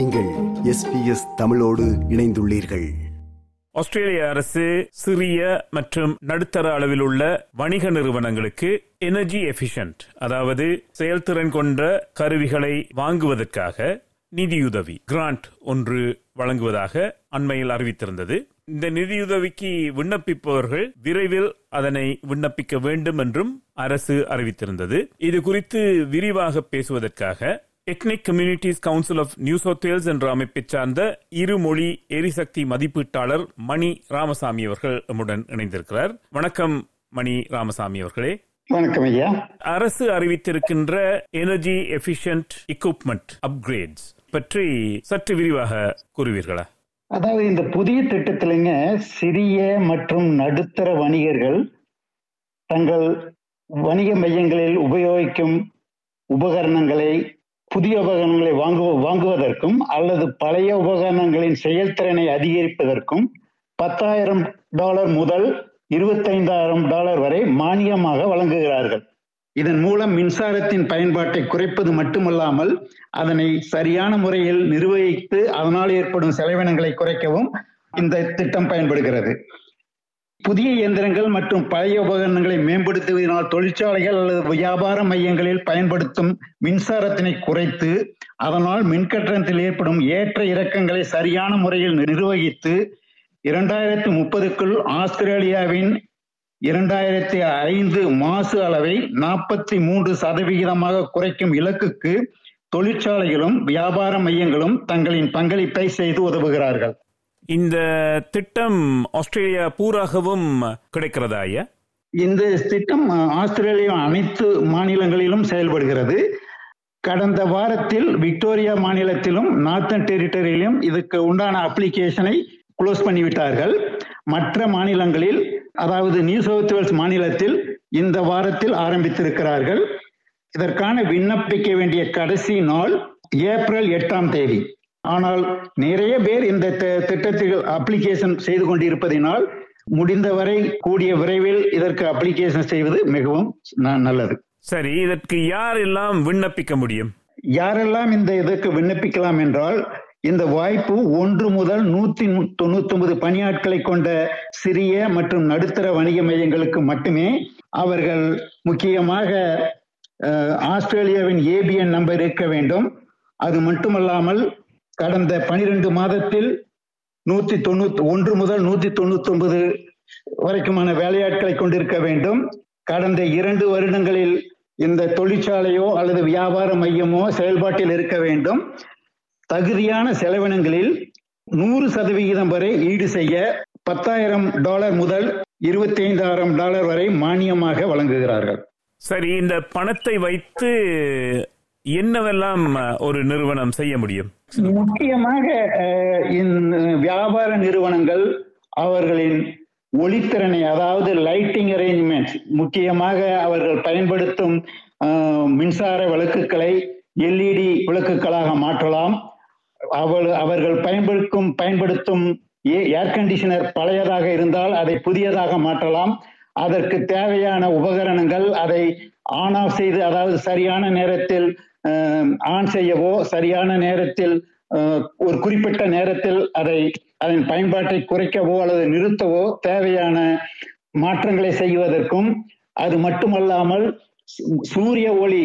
நீங்கள் எஸ்பிஎஸ் தமிழோடு இணைந்துள்ளீர்கள். ஆஸ்திரேலிய அரசு சிறிய மற்றும் நடுத்தர அளவில் உள்ள வணிக நிறுவனங்களுக்கு எனர்ஜி எஃபிஷியன்ட் அதாவது செயல்திறன் கொண்ட கருவிகளை வாங்குவதற்காக நிதியுதவி கிராண்ட் ஒன்று வழங்குவதாக அண்மையில் அறிவித்திருந்தது. இந்த நிதியுதவிக்கு விண்ணப்பிப்பவர்கள் விரைவில் அதனை விண்ணப்பிக்க வேண்டும் என்றும் அரசு அறிவித்திருந்தது. இது குறித்து விரிவாக பேசுவதற்காக ethnic communities council of New South Wales என்ற அமைப்பை சார்ந்த இருமொழி எரிசக்தி மதிப்பீட்டாளர் மணி ராமசாமி அவர்கள் நம்முடன் இணைந்திருக்கிறார். வணக்கம் மணி ராமசாமி அவர்களே. வணக்கம் ஐயா. அரசு அறிவித்திருக்கின்ற எனர்ஜி எஃபிஷியன்ட் எக்யூப்மெண்ட் அப்கிரேட்ஸ் பற்றி சற்று விரிவாக கூறுவீர்களா? அதாவது இந்த புதிய திட்டத்திலங்க சிறிய மற்றும் நடுத்தர வணிகர்கள் தங்கள் வணிக மையங்களில் உபயோகிக்கும் உபகரணங்களை புதிய உபகரணங்களை வாங்கு வாங்குவதற்கும் அல்லது பழைய உபகரணங்களின் செயல்திறனை அதிகரிப்பதற்கும் பத்தாயிரம் டாலர் முதல் இருபத்தைந்தாயிரம் டாலர் வரை மானியமாக வழங்குகிறார்கள். இதன் மூலம் மின்சாரத்தின் பயன்பாட்டை குறைப்பது மட்டுமல்லாமல் அதனை சரியான முறையில் நிர்வகித்து அதனால் ஏற்படும் செலவினங்களை குறைக்கவும் இந்த திட்டம் பயன்படுகிறது. புதிய இயந்திரங்கள் மற்றும் பழைய உபகரணங்களை மேம்படுத்துவதனால் தொழிற்சாலைகள் அல்லது வியாபார மையங்களில் பயன்படுத்தும் மின்சாரத்தினை குறைத்து அதனால் மின்கட்டணத்தில் ஏற்படும் ஏற்ற இறக்கங்களை சரியான முறையில் நிர்வகித்து இரண்டாயிரத்தி முப்பதுக்குள் ஆஸ்திரேலியாவின் இரண்டாயிரத்தி ஐந்து மாசு அளவை நாற்பத்தி மூன்று சதவிகிதமாக குறைக்கும் இலக்குக்கு தொழிற்சாலைகளும் வியாபார மையங்களும் தங்களின் பங்களிப்பை செய்து உதவுகிறார்கள். இந்த திட்டம் ஆஸ்திரேலியா பூராகவும் கிடைக்கிறதா ஐயா இந்த திட்டம் ஆஸ்திரேலியா அனைத்து மாநிலங்களிலும் செயல்படுகிறது. கடந்த வாரத்தில் விக்டோரியா மாநிலத்திலும் நார்த்தன் டெரிட்டரியிலும் இதுக்கு உண்டான அப்ளிகேஷனை க்ளோஸ் பண்ணிவிட்டார்கள். மற்ற மாநிலங்களில் அதாவது நியூ சவுத் வேல்ஸ் மாநிலத்தில் இந்த வாரத்தில் ஆரம்பித்திருக்கிறார்கள். இதற்கான விண்ணப்பிக்க வேண்டிய கடைசி நாள் ஏப்ரல் எட்டாம் தேதி. ஆனால் நிறைய பேர் இந்த திட்டத்தில் அப்ளிகேஷன் செய்து கொண்டிருப்பதினால் முடிந்தவரை கூடிய விரைவில் இதற்கு அப்ளிகேஷன் செய்வது மிகவும் நல்லது. சரி இதற்கு யாரெல்லாம் விண்ணப்பிக்க முடியும்? யாரெல்லாம் இந்த இதற்கு விண்ணப்பிக்கலாம் என்றால் இந்த வாய்ப்பு ஒன்று முதல் நூத்தி தொண்ணூத்தி ஒன்பது பணியாட்களை கொண்ட சிறிய மற்றும் நடுத்தர வணிக மையங்களுக்கு மட்டுமே அவர்கள் முக்கியமாக ஆஸ்திரேலியாவின் ஏபிஎன் நம்பர் இருக்க வேண்டும். அது மட்டுமல்லாமல் கடந்த பனிரெண்டு மாதத்தில் நூத்தி தொண்ணூத்தி ஒன்று முதல் நூத்தி தொண்ணூத்தி ஒன்பது வரைக்குமான வேலையாட்களை கொண்டிருக்க வேண்டும். கடந்த இரண்டு வருடங்களில் இந்த தொழிற்சாலையோ அல்லது வியாபார மையமோ செயல்பாட்டில் இருக்க வேண்டும். தகுதியான செலவினங்களில் நூறு சதவிகிதம் வரை ஈடு செய்ய பத்தாயிரம் டாலர் முதல் இருபத்தி ஐந்தாயிரம் டாலர் வரை மானியமாக வழங்குகிறார்கள். சரி இந்த பணத்தை வைத்து என்னவெல்லாம் ஒரு நிறுவனம் செய்ய முடியும்? முக்கியமாக வியாபார நிறுவனங்கள் அவர்களின் ஒளித்திறனை அதாவது லைட்டிங் அரேஞ்ச்மெண்ட் முக்கியமாக அவர்கள் பயன்படுத்தும் மின்சார விளக்குகளை எல்இடி விளக்குகளாக மாற்றலாம். அவள் அவர்கள் பயன்படுத்தும் பயன்படுத்தும் ஏர் கண்டிஷனர் பழையதாக இருந்தால் அதை புதியதாக மாற்றலாம். அதற்கு தேவையான உபகரணங்கள் அதை ஆன் ஆஃப் செய்து அதாவது சரியான நேரத்தில் ஆன் செய்யவோ சரியான நேரத்தில் ஒரு குறிப்பிட்ட நேரத்தில் அதை அதன் பயன்பாட்டை குறைக்கவோ அல்லது நிறுத்தவோ தேவையான மாற்றங்களை செய்வதற்கும் அது மட்டுமல்லாமல் சூரிய ஒளி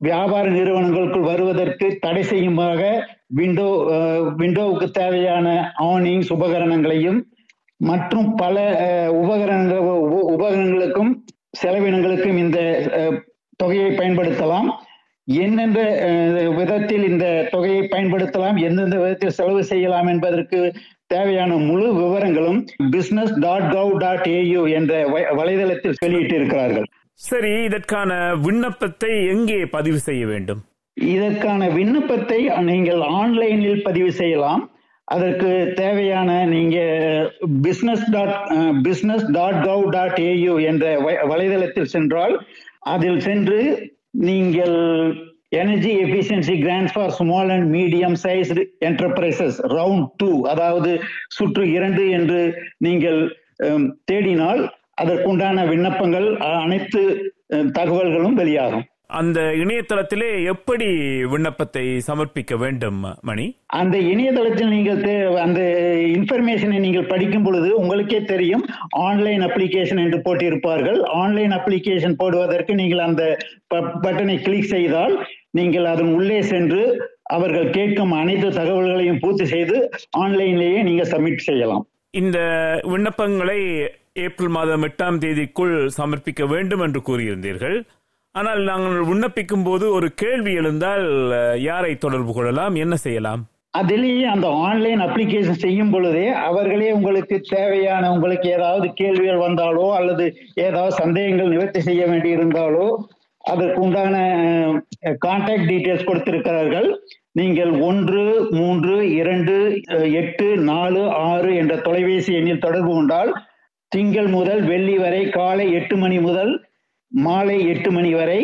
வியாபார நிறுவனங்களுக்குள் வருவதற்கு தடை செய்யுமாக விண்டோ விண்டோவுக்கு தேவையான ஆனிங்ஸ் உபகரணங்களையும் மற்றும் பல உபகரணங்கள் உபகரணங்களுக்கும் செலவினங்களுக்கும் இந்த தொகையை பயன்படுத்தலாம். எந்தெந்த விதத்தில் இந்த தொகையை பயன்படுத்தலாம் எந்தெந்த விதத்தில் செலவு செய்யலாம் என்பதற்கு தேவையான முழு விவரங்களும் business dot gov dot A U என்ற வலைதளத்தில் வெளியிட்டிருக்கிறார்கள். சரி இதற்கான விண்ணப்பத்தை எங்கே பதிவு செய்ய வேண்டும்? இதற்கான விண்ணப்பத்தை நீங்கள் ஆன்லைனில் பதிவு செய்யலாம். அதற்கு தேவையான நீங்க business dot business dot gov dot A U என்ற வலைதளத்தில் சென்றால் அதில் சென்று நீங்கள் energy efficiency grant for small and medium size enterprises round two அதாவது சுற்று இரண்டு என்று நீங்கள் தேடினால் அதற்குண்டான விண்ணப்பங்கள் அனைத்து தகவல்களும் வெளியாகும். அந்த இணையதளத்திலே எப்படி விண்ணப்பத்தை சமர்ப்பிக்க வேண்டும் மணி? அந்த இணையதளத்தில் நீங்கள் அந்த இன்ஃபர்மேஷனை நீங்கள் படிக்கும் பொழுது உங்களுக்கே தெரியும் ஆன்லைன் அப்ளிகேஷன் என்று போட்டிருப்பார்கள். ஆன்லைன் அப்ளிகேஷன் போடுவதற்கு நீங்கள் அந்த பட்டனை கிளிக் செய்தால் நீங்கள் அதன் உள்ளே சென்று அவர்கள் கேட்கும் அனைத்து தகவல்களையும் பூர்த்தி செய்து ஆன்லைன்லேயே நீங்கள் சப்மிட் செய்யலாம். இந்த விண்ணப்பங்களை ஏப்ரல் மாதம் எட்டாம் தேதிக்குள் சமர்ப்பிக்க வேண்டும் என்று கூறியிருந்தீர்கள். ஆனால் நாங்கள் விண்ணப்பிக்கும் போது ஒரு கேள்வி எழுந்தால் யாரை தொடர்பு கொள்ளலாம்? என்ன செய்யலாம்? அதிலேயே அந்த ஆன்லைன் அப்ளிகேஷன் செய்யும் பொழுதே அவர்களே உங்களுக்கு தேவையான உங்களுக்கு ஏதாவது கேள்விகள் வந்தாலோ அல்லது ஏதாவது சந்தேகங்கள் நிவர்த்தி செய்ய வேண்டி இருந்தாலோ அதற்கு உண்டான கான்டாக்ட் டீட்டெயில்ஸ் கொடுத்திருக்கிறார்கள். நீங்கள் ஒன்று மூன்று இரண்டு எட்டு நாலு ஆறு என்ற தொலைபேசி எண்ணில் தொடர்பு கொண்டால் திங்கள் முதல் வெள்ளி வரை காலை எட்டு மணி முதல் மாலை எட்டு மணி வரை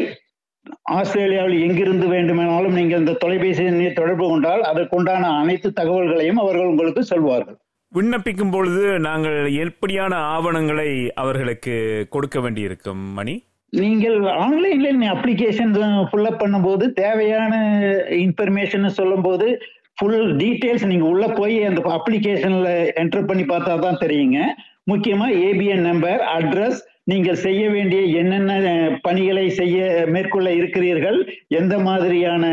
ஆஸ்திரேலியாவில் எங்கிருந்து வேண்டுமானாலும் நீங்கள் இந்த தொலைபேசி எண்ணை தொடர்பு கொண்டால் அதற்குண்டான அனைத்து தகவல்களையும் அவர்கள் உங்களுக்கு சொல்வார்கள். விண்ணப்பிக்கும் பொழுது நாங்கள் எப்படியான ஆவணங்களை அவர்களுக்கு கொடுக்க வேண்டியிருக்கும் மணி? நீங்கள் ஆன்லைன்ல அப்ளிகேஷன் ஃபுல்லப் பண்ணும்போது தேவையான இன்ஃபர்மேஷன் சொல்லும்போது ஃபுல் டீட்டெயில்ஸ் நீங்க உள்ள போய் அந்த அப்ளிகேஷன்ல என்டர் பண்ணி பார்த்தா தான் தெரியுங்க. முக்கியமா ஏபிஎன் நம்பர் அட்ரஸ் நீங்கள் செய்ய வேண்டிய என்னென்ன பணிகளை செய்ய மேற்கொள்ள இருக்கிறீர்கள்? எந்த மாதிரியான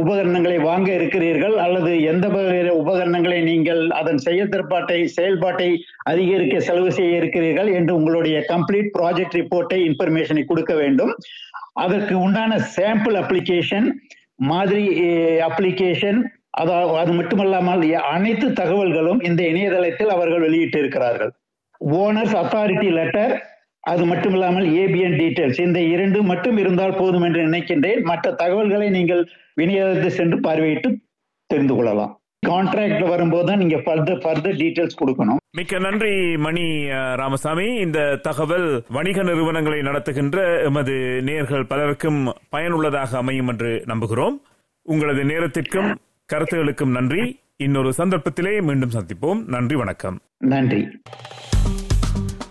உபகரணங்களை வாங்க இருக்கிறீர்கள்? அல்லது எந்த வகையான உபகரணங்களை நீங்கள் அதன் செயல்திறப்பாட்டை செயல்பாட்டை அதிகரிக்க செலவு செய்ய இருக்கிறீர்கள் என்று உங்களுடைய கம்ப்ளீட் ப்ராஜெக்ட் ரிப்போர்ட்டை இன்ஃபர்மேஷனை கொடுக்க வேண்டும். அதற்கு உண்டான சாம்பிள் அப்ளிகேஷன் மாதிரி அப்ளிகேஷன் அதாவது அது மட்டுமல்லாமல் அனைத்து தகவல்களும் இந்த இணையதளத்தில் அவர்கள் வெளியிட்டு இருக்கிறார்கள் ஓனர்ஸ் அத்தாரிட்டி லெட்டர் அது மட்டுமில்லாமல் ஏபிஎன் டீடைல்ஸ் இந்த இரண்டு மட்டும் இருந்தால் போதும் என்று நினைக்கின்றேன். மற்ற தகவல்களை நீங்கள் விநியோகத்தில் சென்று பார்வையிட்டு தெரிந்து கொள்ளலாம். கான்ட்ராக்ட்ல வரும்போது தான் நீங்க ஃபர்தர் ஃபர்தர் டீடைல்ஸ் கொடுக்கணும். மிக்க நன்றி மணி ராமசாமி. இந்த தகவல் வணிக நிறுவனங்களை நடத்துகின்ற எமது நேர்கள் பலருக்கும் பயனுள்ளதாக அமையும் என்று நம்புகிறோம். உங்களது நேரத்திற்கும் கருத்துகளுக்கும் நன்றி. இன்னொரு சந்தர்ப்பத்திலே மீண்டும் சந்திப்போம். நன்றி வணக்கம். நன்றி.